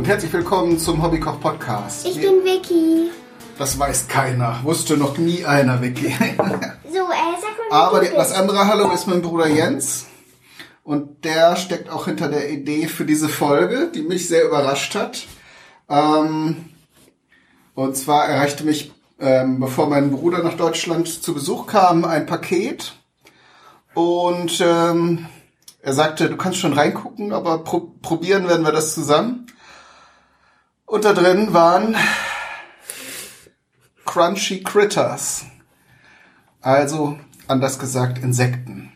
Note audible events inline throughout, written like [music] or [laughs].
Und herzlich willkommen zum Hobbykoch Podcast. Ich bin Vicky. Das weiß keiner. Wusste noch nie einer, Vicky. So, äh, sag mal, Aber die, das andere Hallo ist mein Bruder Jens. Und der steckt auch hinter der Idee für diese Folge, die mich sehr überrascht hat. Ähm, und zwar erreichte mich, ähm, bevor mein Bruder nach Deutschland zu Besuch kam, ein Paket. Und ähm, er sagte, du kannst schon reingucken, aber pro probieren werden wir das zusammen. Und da drin waren Crunchy Critters. Also, anders gesagt, Insekten.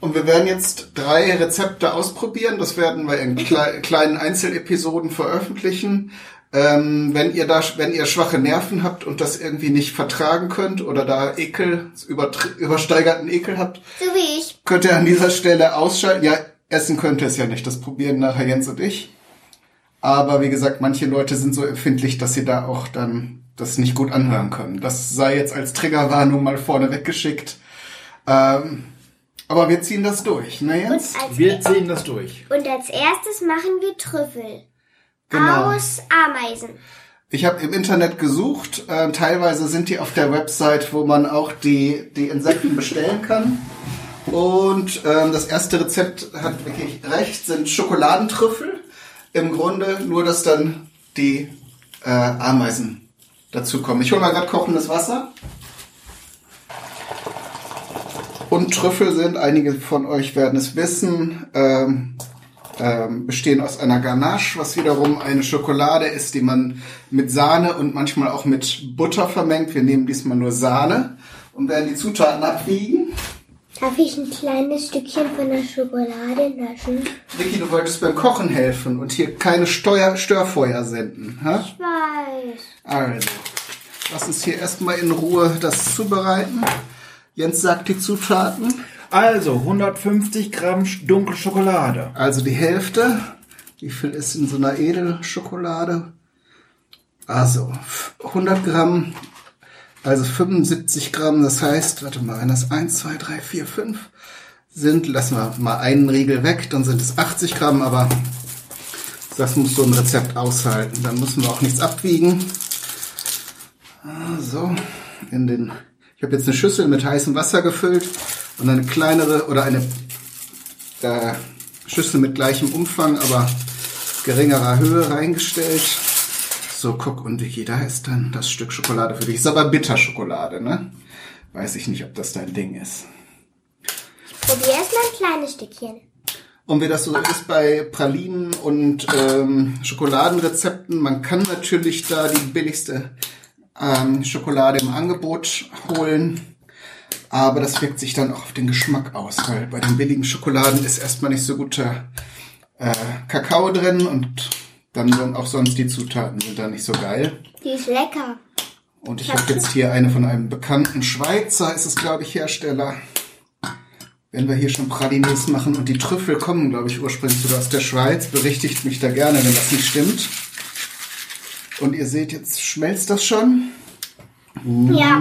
Und wir werden jetzt drei Rezepte ausprobieren. Das werden wir in klei kleinen Einzelepisoden veröffentlichen. Ähm, wenn ihr da, wenn ihr schwache Nerven habt und das irgendwie nicht vertragen könnt oder da Ekel, übersteigerten Ekel habt, So wie ich. könnt ihr an dieser Stelle ausschalten. Ja, essen könnt ihr es ja nicht. Das probieren nachher Jens und ich. Aber wie gesagt, manche Leute sind so empfindlich, dass sie da auch dann das nicht gut anhören können. Das sei jetzt als Triggerwarnung mal vorne weggeschickt. Ähm, aber wir ziehen das durch, ne als, Wir ziehen das durch. und als erstes machen wir Trüffel. Genau. Aus Ameisen. Ich habe im Internet gesucht. Äh, teilweise sind die auf der Website, wo man auch die, die Insekten [laughs] bestellen kann. Und ähm, das erste Rezept hat wirklich recht, sind Schokoladentrüffel. Im Grunde nur, dass dann die äh, Ameisen dazu kommen. Ich hole mal gerade kochendes Wasser. Und Trüffel sind, einige von euch werden es wissen, ähm, ähm, bestehen aus einer Ganache, was wiederum eine Schokolade ist, die man mit Sahne und manchmal auch mit Butter vermengt. Wir nehmen diesmal nur Sahne und werden die Zutaten abwiegen. Darf ich ein kleines Stückchen von der Schokolade naschen? Vicky, du wolltest beim Kochen helfen und hier keine Steuer Störfeuer senden. Ha? Ich weiß. Also, lass uns hier erstmal in Ruhe das zubereiten. Jens sagt die Zutaten. Also 150 Gramm dunkle Schokolade. Also die Hälfte. Wie viel ist in so einer Edelschokolade? Also 100 Gramm, also 75 Gramm. Das heißt, warte mal, wenn das 1, 2, 3, 4, 5 sind, lassen wir mal einen Riegel weg, dann sind es 80 Gramm, aber das muss so ein Rezept aushalten. Dann müssen wir auch nichts abwiegen. So, in den, ich habe jetzt eine Schüssel mit heißem Wasser gefüllt und eine kleinere oder eine äh, Schüssel mit gleichem Umfang, aber geringerer Höhe reingestellt. So, guck, und da ist dann das Stück Schokolade für dich. Ist aber Bitterschokolade, ne? Weiß ich nicht, ob das dein Ding ist. Probier erst mal ein kleines Stückchen. Und wie das so ist bei Pralinen und ähm, Schokoladenrezepten, man kann natürlich da die billigste ähm, Schokolade im Angebot holen. Aber das wirkt sich dann auch auf den Geschmack aus, weil bei den billigen Schokoladen ist erstmal nicht so guter äh, Kakao drin und dann sind auch sonst die Zutaten sind da nicht so geil. Die ist lecker. Und ich habe jetzt hier eine von einem bekannten Schweizer, ist es glaube ich Hersteller. Wenn wir hier schon Pralines machen und die Trüffel kommen, glaube ich, ursprünglich sogar aus der Schweiz, berichtigt mich da gerne, wenn das nicht stimmt. Und ihr seht, jetzt schmelzt das schon. Ja,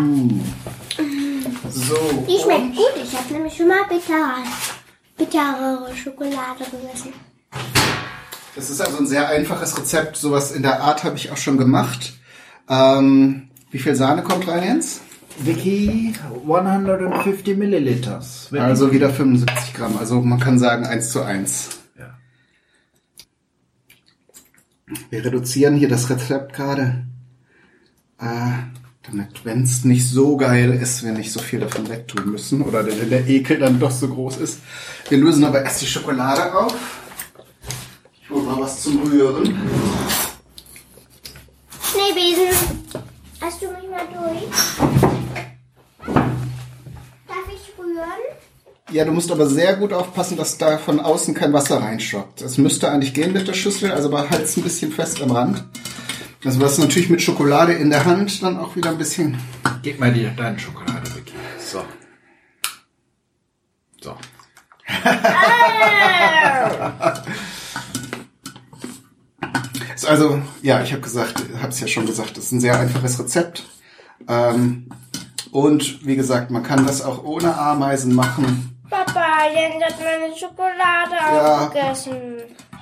So. die schmeckt gut. Ich habe nämlich schon mal bitter, bitterere Schokolade gegessen. Das ist also ein sehr einfaches Rezept. Sowas in der Art habe ich auch schon gemacht. Ähm, wie viel Sahne kommt rein, Jens? Vicky 150 Milliliters. Also wieder 75 Gramm. Also man kann sagen 1 zu 1. Ja. Wir reduzieren hier das Rezept gerade, äh, damit, wenn es nicht so geil ist, wir nicht so viel davon wegtun müssen oder der, der Ekel dann doch so groß ist. Wir lösen aber erst die Schokolade auf. Hole mal was zum Rühren. Schneebesen. Hast du mich mal durch? Darf ich rühren? Ja, du musst aber sehr gut aufpassen, dass da von außen kein Wasser reinschoppt. Es müsste eigentlich gehen mit der Schüssel, also aber halt's ein bisschen fest am Rand. Also was natürlich mit Schokolade in der Hand dann auch wieder ein bisschen Gib mal dir deine Schokolade, Vicky. So. So. [laughs] Also, ja, ich habe gesagt, habe es ja schon gesagt, das ist ein sehr einfaches Rezept. Ähm, und wie gesagt, man kann das auch ohne Ameisen machen. Papa, Jens hat meine Schokolade Ja. aufgegessen.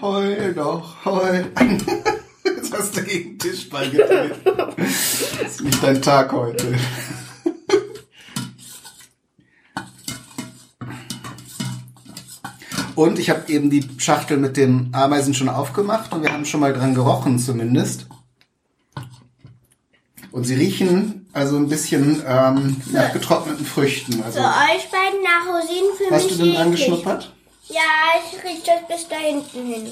heul doch, heul. [laughs] Jetzt hast du gegen den Tischball gedreht. Das ist nicht dein Tag heute. Und ich habe eben die Schachtel mit den Ameisen schon aufgemacht und wir haben schon mal dran gerochen zumindest. Und sie riechen also ein bisschen ähm, nach getrockneten Früchten. Also Für euch beiden nach Rosinen für hast mich du denn dran eklig. geschnuppert? Ja, ich rieche das bis da hinten hin.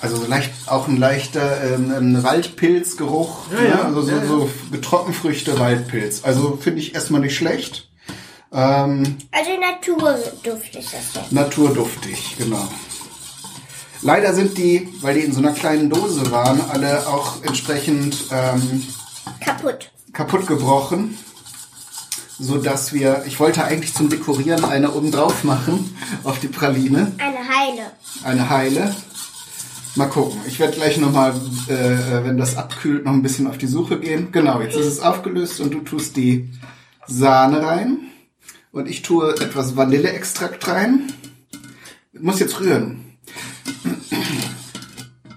Also so leicht, auch ein leichter ähm, Waldpilzgeruch. Ja, ne? ja, Also so, ja, ja. so Getrockenfrüchte, Waldpilz. Also finde ich erstmal nicht schlecht. Ähm, Also Naturduft ist das naturduftig, genau. Leider sind die, weil die in so einer kleinen Dose waren, alle auch entsprechend ähm, Kaputt. kaputt gebrochen. So dass wir, ich wollte eigentlich zum Dekorieren eine oben drauf machen [laughs] auf die Praline. Eine Heile. eine Heile. Mal gucken. Ich werde gleich nochmal, äh, wenn das abkühlt, noch ein bisschen auf die Suche gehen. Genau, jetzt ist es aufgelöst und du tust die Sahne rein. Und ich tue etwas Vanilleextrakt rein. Muss jetzt rühren.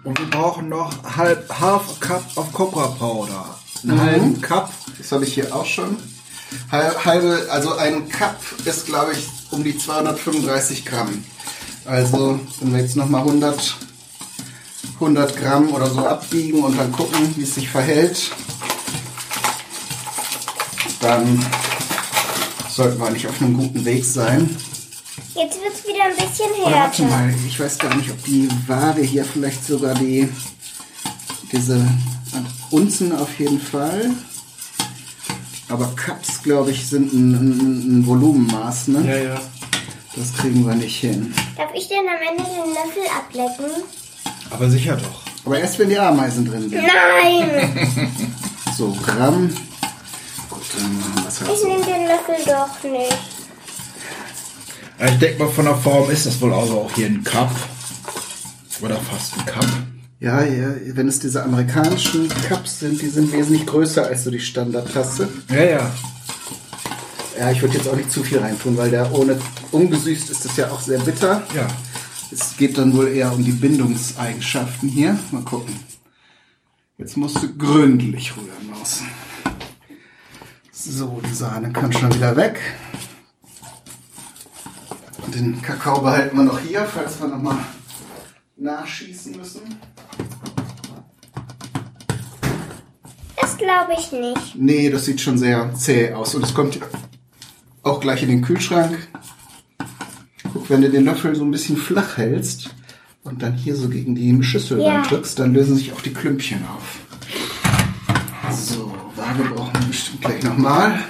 Und wir brauchen noch halb half Cup of Cocoa Powder. Einen Mhm. halben Cup. Das habe ich hier auch schon. Hal- Halbe, also ein Cup ist, glaube ich, um die 235 Gramm. Also, wenn wir jetzt nochmal 100, 100 Gramm oder so abbiegen und dann gucken, wie es sich verhält, dann sollten wir eigentlich auf einem guten Weg sein. Jetzt wird's wieder ein bisschen Oder warte härter. mal, ich weiß gar nicht, ob die Waage hier vielleicht sogar die, diese Unzen auf jeden Fall. Aber Cups, glaube ich, sind ein, ein, ein Volumenmaß, ne? Ja, ja. Das kriegen wir nicht hin. Darf ich denn am Ende den Löffel ablecken? Aber sicher doch. Aber erst wenn die Ameisen drin sind. Nein! [laughs] So, Gramm. Dann Ich nehme den Löffel doch nicht. Ich denke mal, von der Form ist das wohl also auch hier ein Cup. Oder fast ein Cup. Ja, ja, wenn es diese amerikanischen Cups sind, die sind wesentlich größer als so die Standardtasse. Ja, ja. Ja, ich würde jetzt auch nicht zu viel reintun, weil der ohne ungesüßt ist das ja auch sehr bitter. Ja. Es geht dann wohl eher um die Bindungseigenschaften hier. Mal gucken. Jetzt musst du gründlich rühren, Maus. So, die Sahne kann schon wieder weg. Den Kakao behalten wir noch hier, falls wir nochmal nachschießen müssen. Das glaube ich nicht. Nee, das sieht schon sehr zäh aus. Und es kommt auch gleich in den Kühlschrank. Guck, wenn du den Löffel so ein bisschen flach hältst und dann hier so gegen die Schüssel Ja. drückst, dann lösen sich auch die Klümpchen auf. So, Waage brauchen wir bestimmt gleich nochmal.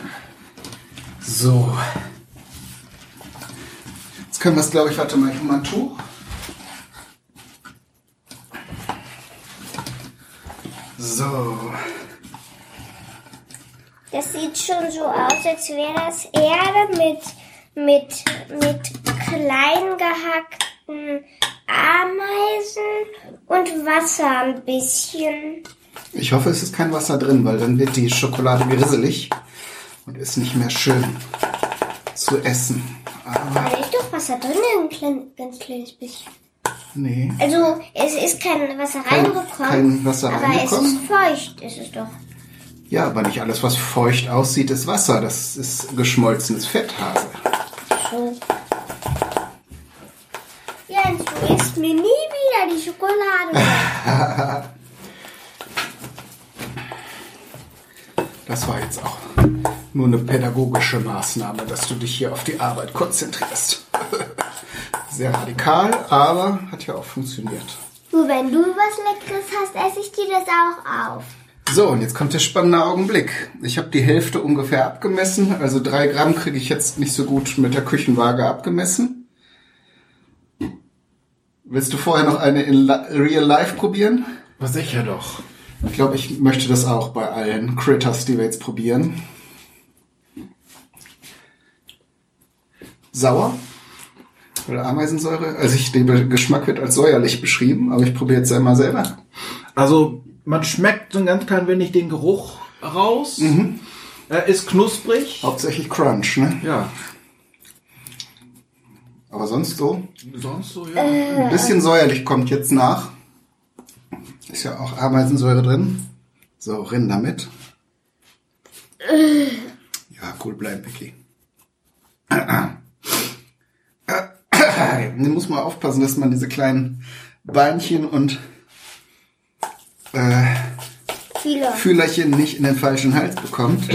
So. Jetzt können wir es, glaube ich, warte mal, ich mal ein Tuch. So. Das sieht schon so aus, als wäre das Erde mit, mit, mit klein gehackten Ameisen und Wasser ein bisschen. Ich hoffe, es ist kein Wasser drin, weil dann wird die Schokolade grisselig und ist nicht mehr schön zu essen. Aber Da ist doch Wasser drin, ein klein, ganz kleines bisschen. nee. Also, es ist kein Wasser Kein- reingekommen. kein Wasser aber reingekommen? es ist feucht, ist es doch. Ja, aber nicht alles, was feucht aussieht, ist Wasser. Das ist geschmolzenes Fetthase. So. Jens, du isst mir nie wieder die Schokolade. [laughs] Das war jetzt auch nur eine pädagogische Maßnahme, dass du dich hier auf die Arbeit konzentrierst. [laughs] Sehr radikal, aber hat ja auch funktioniert. Nur wenn du was Leckeres hast, esse ich dir das auch auf. So, und jetzt kommt der spannende Augenblick. Ich habe die Hälfte ungefähr abgemessen. Also drei Gramm kriege ich jetzt nicht so gut mit der Küchenwaage abgemessen. Willst du vorher noch eine in Real Life probieren? Was sicher doch. Ich glaube, ich möchte das auch bei allen Critters, die wir jetzt probieren. Sauer? Oder Ameisensäure? Also ich, der Geschmack wird als säuerlich beschrieben, aber ich probiere jetzt einmal selber. Also, man schmeckt so ein ganz klein wenig den Geruch raus. Er ist knusprig. Hauptsächlich Crunch, ne? Ja. Aber sonst so. Sonst so, ja. Ein bisschen säuerlich kommt jetzt nach. Ist ja auch Ameisensäure drin. So, rinn damit. Ja, cool bleiben, Picky. Da muss man aufpassen, dass man diese kleinen Beinchen und äh. Fühlerchen nicht in den falschen Hals bekommt.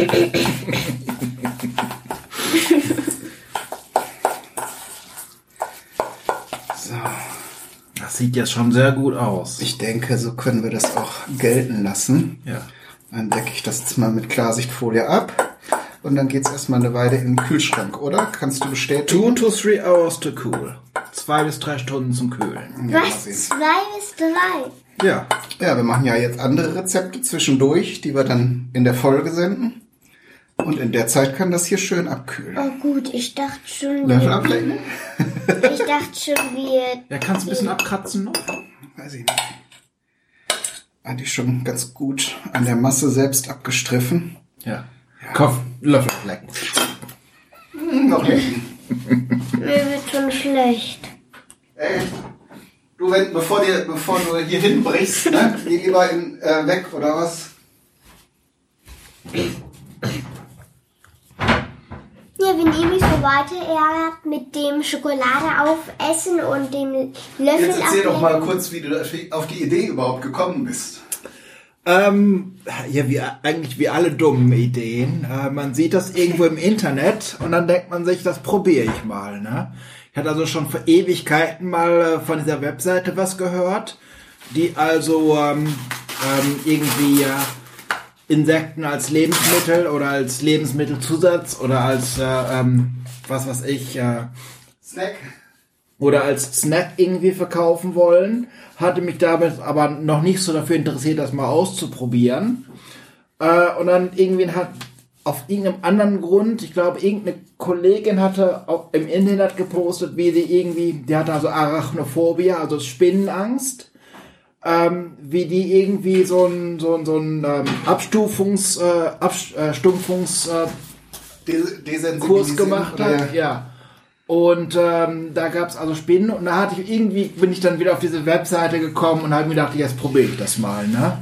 Das sieht jetzt schon sehr gut aus. ich denke, so können wir das auch gelten lassen. Ja. Dann decke ich das jetzt mal mit Klarsichtfolie ab. Und dann geht's erstmal eine Weile in den Kühlschrank, oder? Kannst du bestätigen? Two to three hours to cool. Zwei bis drei Stunden zum Kühlen. Ja, Was? Zwei bis drei. Ja. Ja, wir machen ja jetzt andere Rezepte zwischendurch, die wir dann in der Folge senden. Und in der Zeit kann das hier schön abkühlen. Oh gut, ich dachte schon, Löffel wir, ablecken? [laughs] ich dachte schon, wir, Ja, kannst du ein bisschen abkratzen noch? Weiß ich nicht. Eigentlich schon ganz gut an der Masse selbst abgestriffen. Ja. Kopf, Löffel lecken. Hm, noch nicht. mir wird schon schlecht. Ey, du, wenn, bevor, dir, bevor du hier hinbrichst, ne, geh lieber in, äh, weg, oder was? Ja, wenn ihr mich so weiter ärgert mit dem Schokolade aufessen und dem Löffel Jetzt erzähl doch mal kurz, wie du auf die Idee überhaupt gekommen bist. Ähm, ja, wie, eigentlich wie alle dummen Ideen. Äh, man sieht das irgendwo im Internet und dann denkt man sich, das probiere ich mal. Ne? Ich hatte also schon vor Ewigkeiten mal äh, von dieser Webseite was gehört, die also ähm, ähm, irgendwie äh, Insekten als Lebensmittel oder als Lebensmittelzusatz oder als äh, ähm, was weiß ich äh, Snack? oder als Snack irgendwie verkaufen wollen, hatte mich damit aber noch nicht so dafür interessiert, das mal auszuprobieren. Äh, und dann irgendwie hat auf irgendeinem anderen Grund, ich glaube, irgendeine Kollegin hatte auch im Internet gepostet, wie sie irgendwie, die hatte also Arachnophobie, also Spinnenangst, ähm, wie die irgendwie so ein, so ein, so ein ähm, Abstufungs, äh, Abstumpfungs, äh, Des Desensibilisieren Kurs gemacht hat, ja. Und ähm, da gab's also Spinnen und da hatte ich irgendwie, bin ich dann wieder auf diese Webseite gekommen und habe mir gedacht, jetzt probiere ich das mal, ne?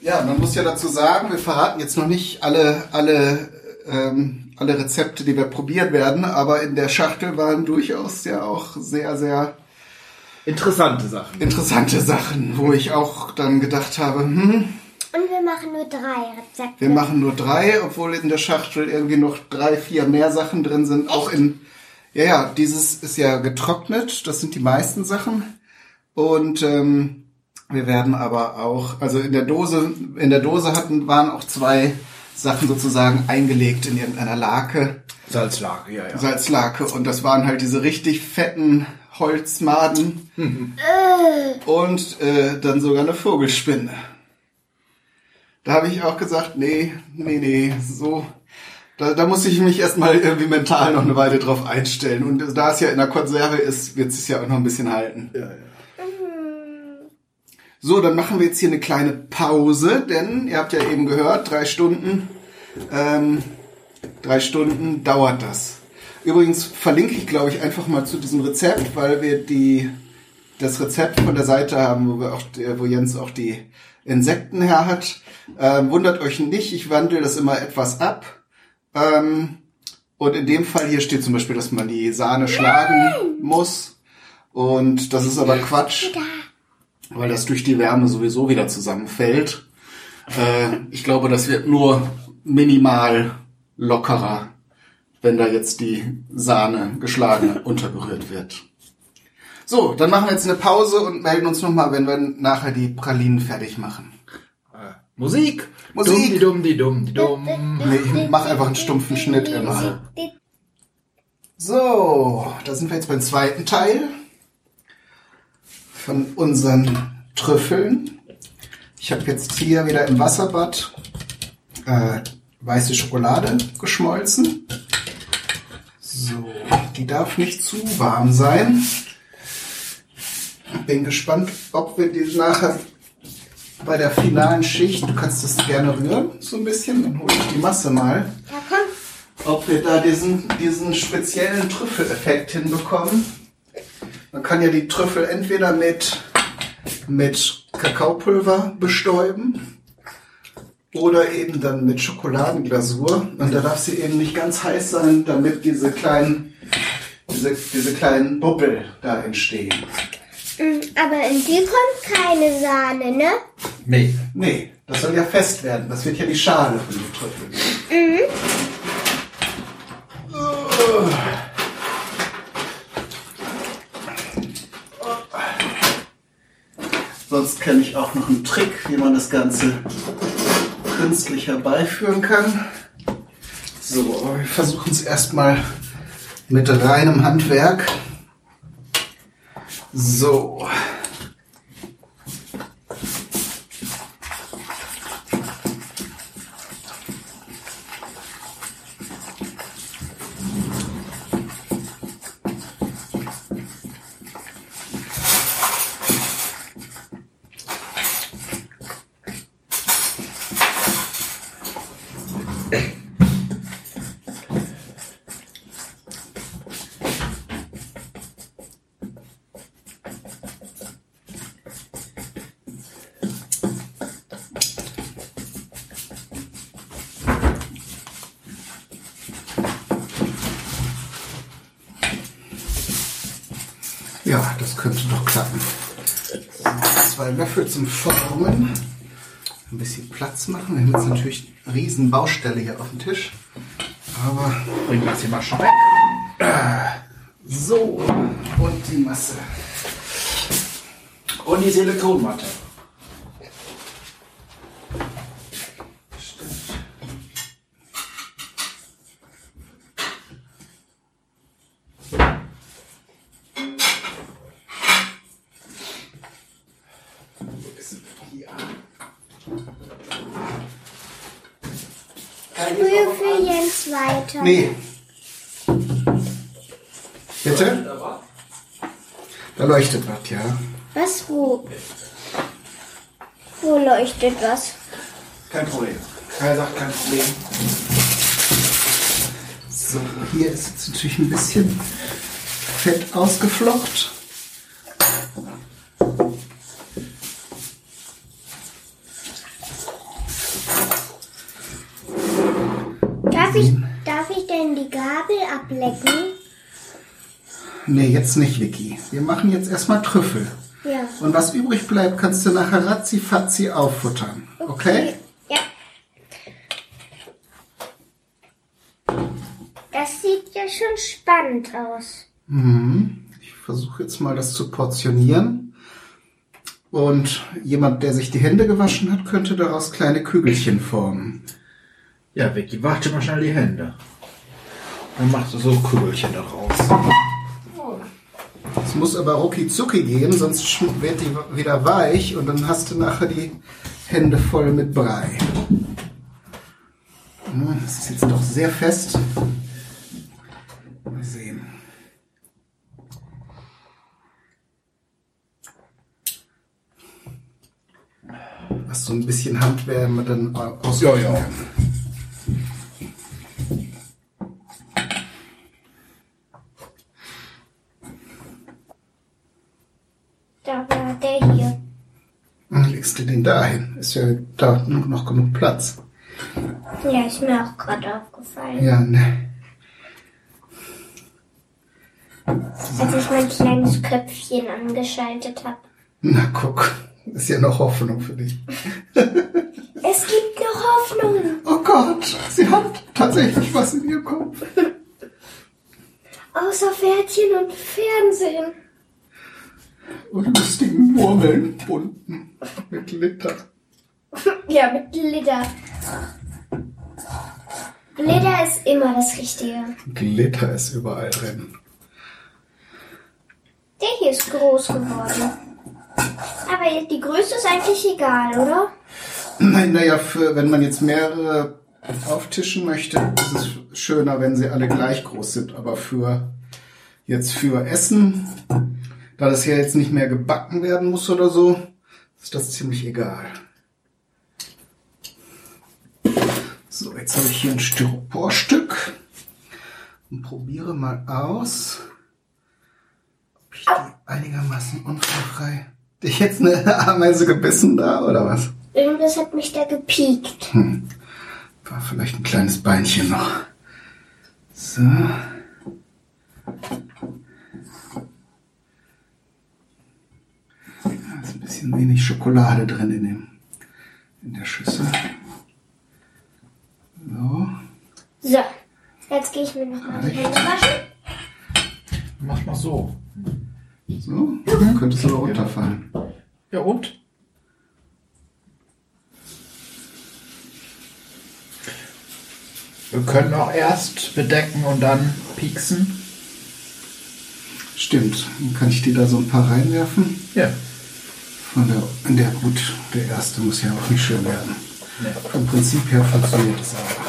Ja, man muss ja dazu sagen, wir verraten jetzt noch nicht alle, alle, ähm, alle Rezepte, die wir probieren werden, aber in der Schachtel waren durchaus ja auch sehr, sehr Interessante Sachen. interessante Sachen, wo ich auch dann gedacht habe, hm, Und wir machen nur drei Rezepte. wir machen nur drei, obwohl in der Schachtel irgendwie noch drei, vier mehr Sachen drin sind. Auch in, ja, ja, dieses ist ja getrocknet, das sind die meisten Sachen. Und ähm, wir werden aber auch, also in der Dose, in der Dose hatten, waren auch zwei Sachen sozusagen eingelegt in irgendeiner Lake, Salzlake, ja, ja. Salzlake. Und das waren halt diese richtig fetten Holzmaden und äh, dann sogar eine Vogelspinne. Da habe ich auch gesagt, nee, nee, nee, so. Da, da muss ich mich erstmal irgendwie mental noch eine Weile drauf einstellen. Und da es ja in der Konserve ist, wird es ja auch noch ein bisschen halten. So, dann machen wir jetzt hier eine kleine Pause, denn ihr habt ja eben gehört, drei Stunden, ähm, drei Stunden dauert das. Übrigens verlinke ich, glaube ich, einfach mal zu diesem Rezept, weil wir die das Rezept von der Seite haben, wo wir auch, wo Jens auch die Insekten her hat. Ähm, wundert euch nicht, ich wandle das immer etwas ab. Ähm, und in dem Fall hier steht zum Beispiel, dass man die Sahne schlagen muss. Und das ist aber Quatsch, weil das durch die Wärme sowieso wieder zusammenfällt. Äh, ich glaube, das wird nur minimal lockerer, wenn da jetzt die Sahne geschlagene [laughs] untergerührt wird. So, dann machen wir jetzt eine Pause und melden uns nochmal, wenn wir nachher die Pralinen fertig machen. Musik! Musik. Dumm, die dumm, die dumm, dumm. Nee, ich mach einfach einen stumpfen Schnitt immer. So, da sind wir jetzt beim zweiten Teil von unseren Trüffeln. Ich habe jetzt hier wieder im Wasserbad äh, weiße Schokolade geschmolzen. So, die darf nicht zu warm sein. Bin gespannt, ob wir die nachher bei der finalen Schicht, du kannst das gerne rühren, so ein bisschen, dann hole ich die Masse mal. Ja, komm. ob wir da diesen, diesen speziellen Trüffeleffekt hinbekommen. Man kann ja die Trüffel entweder mit, mit Kakaopulver bestäuben oder eben dann mit Schokoladenglasur. Und da darf sie eben nicht ganz heiß sein, damit diese kleinen, diese, diese kleinen Bubbel da entstehen. Mm, Aber in die kommt keine Sahne, ne? Nee. Nee, das soll ja fest werden. Das wird ja die Schale von den Trüffeln. Sonst kenne ich auch noch einen Trick, wie man das Ganze künstlich herbeiführen kann. So, wir versuchen es erstmal mit reinem Handwerk. So. Ja, das könnte doch klappen. Zwei Löffel zum Formen. Ein bisschen Platz machen. Wir haben jetzt natürlich eine riesen Baustelle hier auf dem Tisch. Aber Bring das hier mal schon weg. so. Und die Masse. Und die Silikonmatte. Leuchtet was, ja. Was, wo? Wo leuchtet was? Kein Problem. Er sagt kein Problem. So, hier ist jetzt natürlich ein bisschen Fett ausgeflocht. Darf ich, darf ich denn die Gabel ablecken? Nee, jetzt nicht, Vicky. Wir machen jetzt erstmal Trüffel. Ja. Und was übrig bleibt, kannst du nachher ratzi-fatzi auffuttern. Okay? Ja. Das sieht ja schon spannend aus. Ich versuche jetzt mal das zu portionieren. Und jemand, der sich die Hände gewaschen hat, könnte daraus kleine Kügelchen formen. Ja, Vicky, warte mal schnell die Hände. Dann machst du so Kügelchen daraus. Es muss aber rucki zucki gehen, sonst wird die wieder weich und dann hast du nachher die Hände voll mit Brei. Hm, Das ist jetzt doch sehr fest. Mal sehen. Was so ein bisschen Handwärme dann aus. Ja, ja. Legst du den da hin. Ist ja da noch noch genug Platz. Ja, ist mir auch gerade aufgefallen. Ja, ne. Als ich mein kleines Köpfchen angeschaltet habe. Na guck, ist ja noch Hoffnung für dich. [laughs] Es gibt noch Hoffnung. Oh Gott, sie hat tatsächlich was in ihrem Kopf. Außer Pferdchen und Fernsehen. Und lustigen Murmeln bunten mit Glitter. Ja, mit Glitter. Glitter ist immer das Richtige. Glitter ist überall drin. Der hier ist groß geworden. Aber die Größe ist eigentlich egal, oder? Nein, naja, für, wenn man jetzt mehrere auftischen möchte, ist es schöner, wenn sie alle gleich groß sind. Aber für jetzt für Essen, da das ja jetzt nicht mehr gebacken werden muss oder so, ist das ziemlich egal. So, jetzt habe ich hier ein Styroporstück. und probiere mal aus, ob ich die einigermaßen unfallfrei. Dich jetzt eine Ameise gebissen da oder was? Irgendwas hat mich da gepiekt. War vielleicht ein kleines Beinchen noch. So. Da ist ein bisschen wenig Schokolade drin in, dem, in der Schüssel. So. So, jetzt gehe ich mir nochmal die Hände waschen. Mach mal so. So. Könntest du da runterfallen. Ja und? Wir können auch erst bedecken und dann pieksen. Stimmt. Dann kann ich dir da so ein paar reinwerfen. Ja. Von der, der gut, der erste muss ja auch nicht schön werden. Vom Prinzip her funktioniert es aber.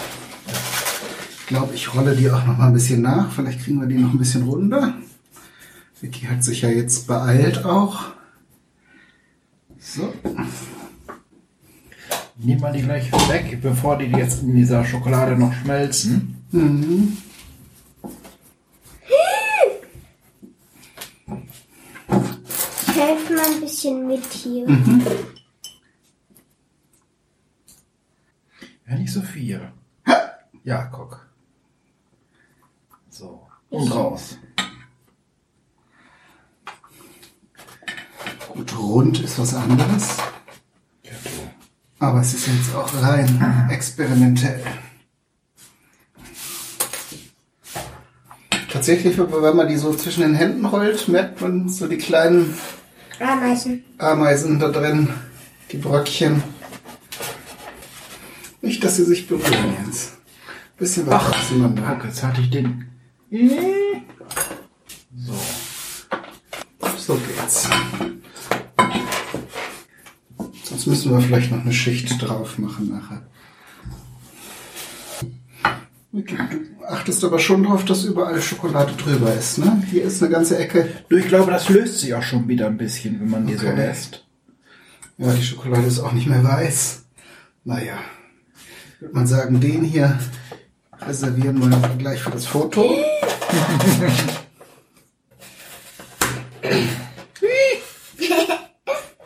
Ich glaube, ich rolle die auch noch mal ein bisschen nach. Vielleicht kriegen wir die noch ein bisschen runder. Vicky hat sich ja jetzt beeilt auch. So. Nehmen wir die gleich weg, bevor die jetzt in dieser Schokolade noch schmelzen. Ich helfe mal ein bisschen mit hier. Ja, nicht so viel. Ja, guck. So. Und raus. Gut, rund ist was anderes. Aber es ist jetzt auch rein experimentell. Tatsächlich, wenn man die so zwischen den Händen rollt, merkt man so die kleinen Ameisen. Ameisen da drin, die Bröckchen. Nicht, dass sie sich berühren jetzt. Bisschen weiter auseinander. Guck, jetzt hatte ich den. So. So geht's. Sonst müssen wir vielleicht noch eine Schicht drauf machen nachher. Vicky, Du achtest aber schon drauf, dass überall Schokolade drüber ist, ne? Hier ist eine ganze Ecke. Du, ich glaube, das löst sich auch schon wieder ein bisschen, wenn man die so Okay. lässt. Ja, die Schokolade ist auch nicht mehr weiß. Naja, würde man sagen, den hier reservieren wir gleich für das Foto.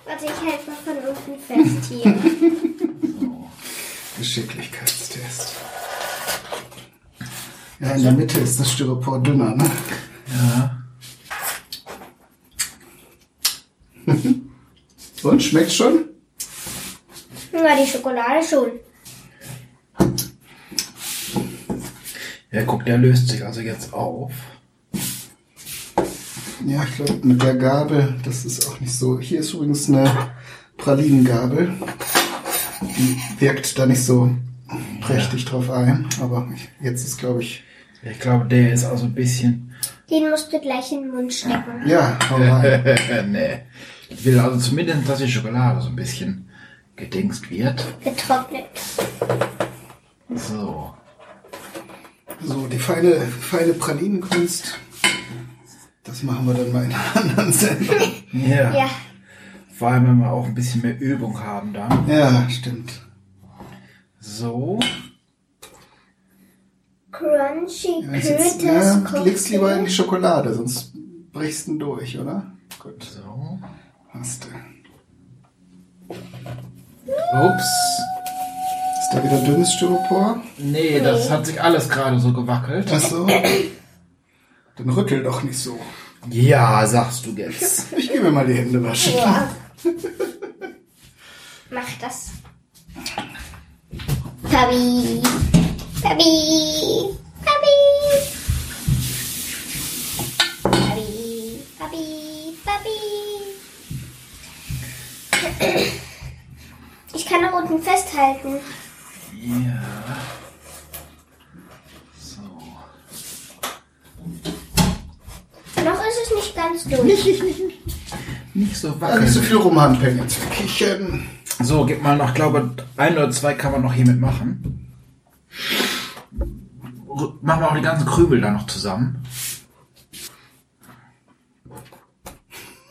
Warte, ich halte mal von unten fest hier. [laughs] Geschicklichkeitstest. Ja, in der Mitte ist das Styropor dünner, ne? Ja. [laughs] Und, schmeckt schon? Ja, die Schokolade schon. Ja, guck, der löst sich also jetzt auf. Ja, ich glaube, mit der Gabel, das ist auch nicht so. Hier ist übrigens eine Pralinengabel. Die wirkt da nicht so prächtig drauf ein. Aber ich- jetzt ist, glaube ich, Ich glaube, der ist also ein bisschen. Den musst du gleich in den Mund stecken. ja, hau rein. [laughs] nee. Ich will also zumindest, dass die Schokolade so ein bisschen gedingst wird. Getrocknet. So. So, die feine, feine Pralinenkunst. Das machen wir dann mal in einer [laughs] anderen Sendung. Ja. Ja. Vor allem, wenn wir auch ein bisschen mehr Übung haben dann. Ja, stimmt. So. Crunchy Ja, jetzt, ja, legst lieber in die Schokolade, sonst brichst du durch, oder? Gut, So. hast du. Ups. Ist da wieder dünnes Styropor? Nee, das hat sich alles gerade so gewackelt. Ach so. Dann rüttel doch nicht so. Ja, sagst du jetzt. [laughs] Ich gehe mir mal die Hände waschen. Ja. [laughs] Mach das. Papi. Papi. Papi. Papi. Papi. Papi. Ich kann da unten festhalten. Ja. So. Noch ist es nicht ganz durch. Nicht so Ja, nicht so viel rumhampeln jetzt. Kichen. So, gib mal noch, glaube ein oder zwei kann man noch hiermit machen. Machen wir auch die ganzen Krümel da noch zusammen.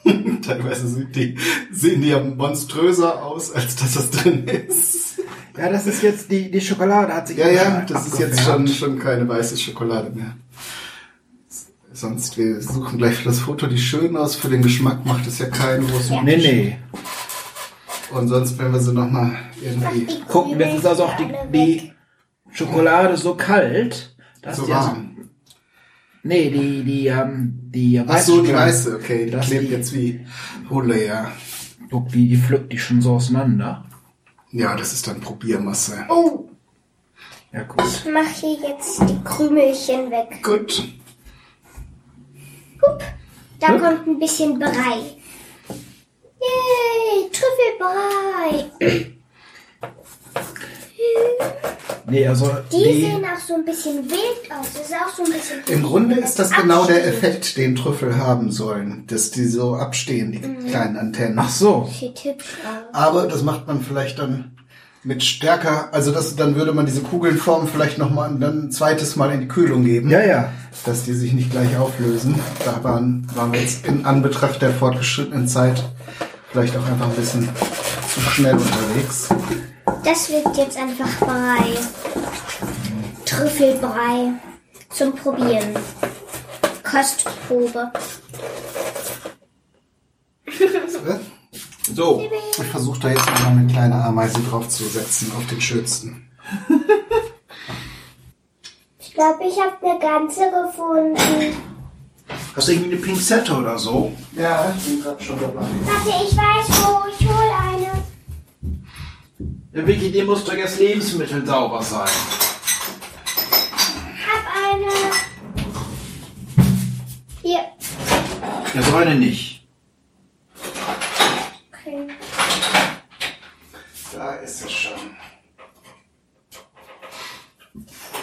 [laughs] Teilweise sind die, sehen die ja monströser aus, als dass das drin ist. Ja, das ist jetzt die, die Schokolade hat sich Ja, ja, abgefärbt. das ist jetzt schon, schon keine weiße Schokolade mehr. Sonst, wir suchen gleich für das Foto die schön aus. Für den Geschmack macht es ja keinen großen Nee, nee. Und sonst, wenn wir sie nochmal irgendwie Die Guck, jetzt ist also auch die, die Schokolade so kalt, dass so die warm. Nee, die, die, ähm, die Ach so, die weiße, okay. Die Das klebt die- jetzt wie Hulle, ja. Guck, die, die pflückt die schon so auseinander. Ja, das ist dann Probiermasse. Oh, Ja, gut. ich mache hier jetzt die Krümelchen weg. Gut. Hup, da kommt ein bisschen Brei. Yay, Trüffelbrei. [clears throat] Nee, also Die, die, sehen auch so ein bisschen wild aus. Das ist auch so ein bisschen. Im Grunde ist das genau der Abstehen. Effekt, den Trüffel haben sollen, dass die so abstehen, die Mhm. kleinen Antennen. ach so. Aber das macht man vielleicht dann mit stärker, also das, dann würde man diese Kugelnform vielleicht noch mal dann ein zweites Mal in die Kühlung geben, Ja, ja. dass die sich nicht gleich auflösen. Da waren, waren wir jetzt in Anbetracht der fortgeschrittenen Zeit vielleicht auch einfach ein bisschen zu schnell unterwegs. Das wird jetzt einfach Brei. Trüffelbrei. Zum Probieren. Kostprobe. So. Ich versuche da jetzt noch mal eine kleine Ameise draufzusetzen auf den schönsten. Ich glaube, ich habe eine ganze gefunden. Hast du irgendwie eine Pinzette oder so? Ja, ich bin gerade schon dabei. Warte, ich weiß wo. Ich hole. Ja, Vicky, dir muss doch jetzt Lebensmittel sauber sein. Hab eine. Hier. Ja, so eine nicht. Okay. Da ist es schon.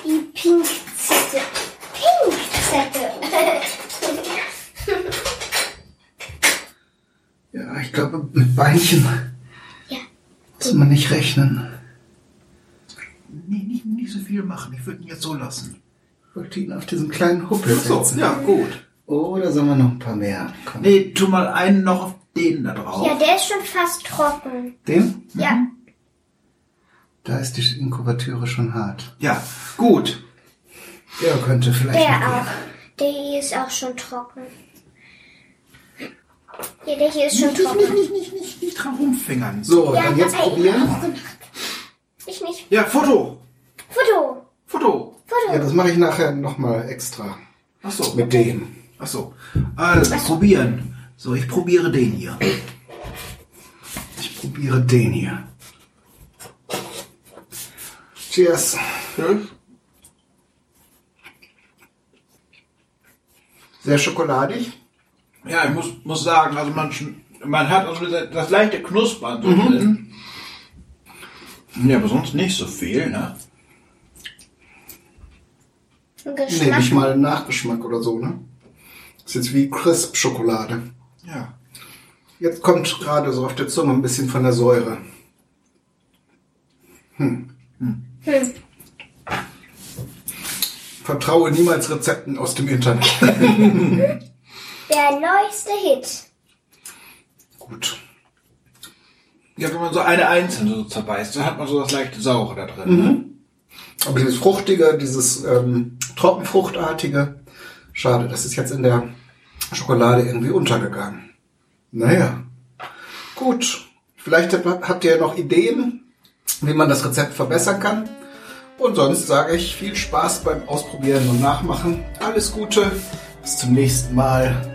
Die Pinkzette. Pinkzette. Ja, ich glaube, mit Beinchen nicht rechnen. Nee, nicht, nicht so viel machen. Ich würde ihn jetzt so lassen. Ich wollte ihn auf diesen kleinen Huppel So, setzen. ja, gut. Oder sollen wir noch ein paar mehr? Komm. Nee, tu mal einen noch auf den da drauf. Ja, der ist schon fast trocken. Den? Ja. Da ist die Inkubatüre schon hart. Ja, gut. Der könnte vielleicht Der auch. Der ist auch schon trocken. Ja, der hier ist schon Nicht, nicht, trocken. nicht, nicht, nicht, nicht dran rumfingern. So, Ja, dann jetzt probieren. Ich nicht. Ja, Foto. Foto. Foto. Foto. Ja, das mache ich nachher nochmal extra. Ach so. Mit dem. Ach so. Also, probieren. So, ich probiere den hier. Ich probiere den hier. Cheers. Sehr schokoladig. Ja, ich muss, muss sagen, also man, man hat also das, leichte Knuspern so drin. Ja, aber sonst nicht so viel, ne? Nee, Geschmack. nicht mal ein Nachgeschmack oder so, ne? Ist jetzt wie Crisp-Schokolade. Ja. Jetzt kommt gerade so auf der Zunge ein bisschen von der Säure. Hm. Vertraue niemals Rezepten aus dem Internet. [laughs] Der neueste Hit. Gut. Ja, wenn man so eine einzelne so zerbeißt, dann hat man so das leichte Saure da drin. Ne? Aber dieses Fruchtige, dieses ähm, Trockenfruchtartige, schade, das ist jetzt in der Schokolade irgendwie untergegangen. Naja, gut. Vielleicht habt habt ihr noch Ideen, wie man das Rezept verbessern kann. Und sonst sage ich viel Spaß beim Ausprobieren und Nachmachen. Alles Gute. Bis zum nächsten Mal.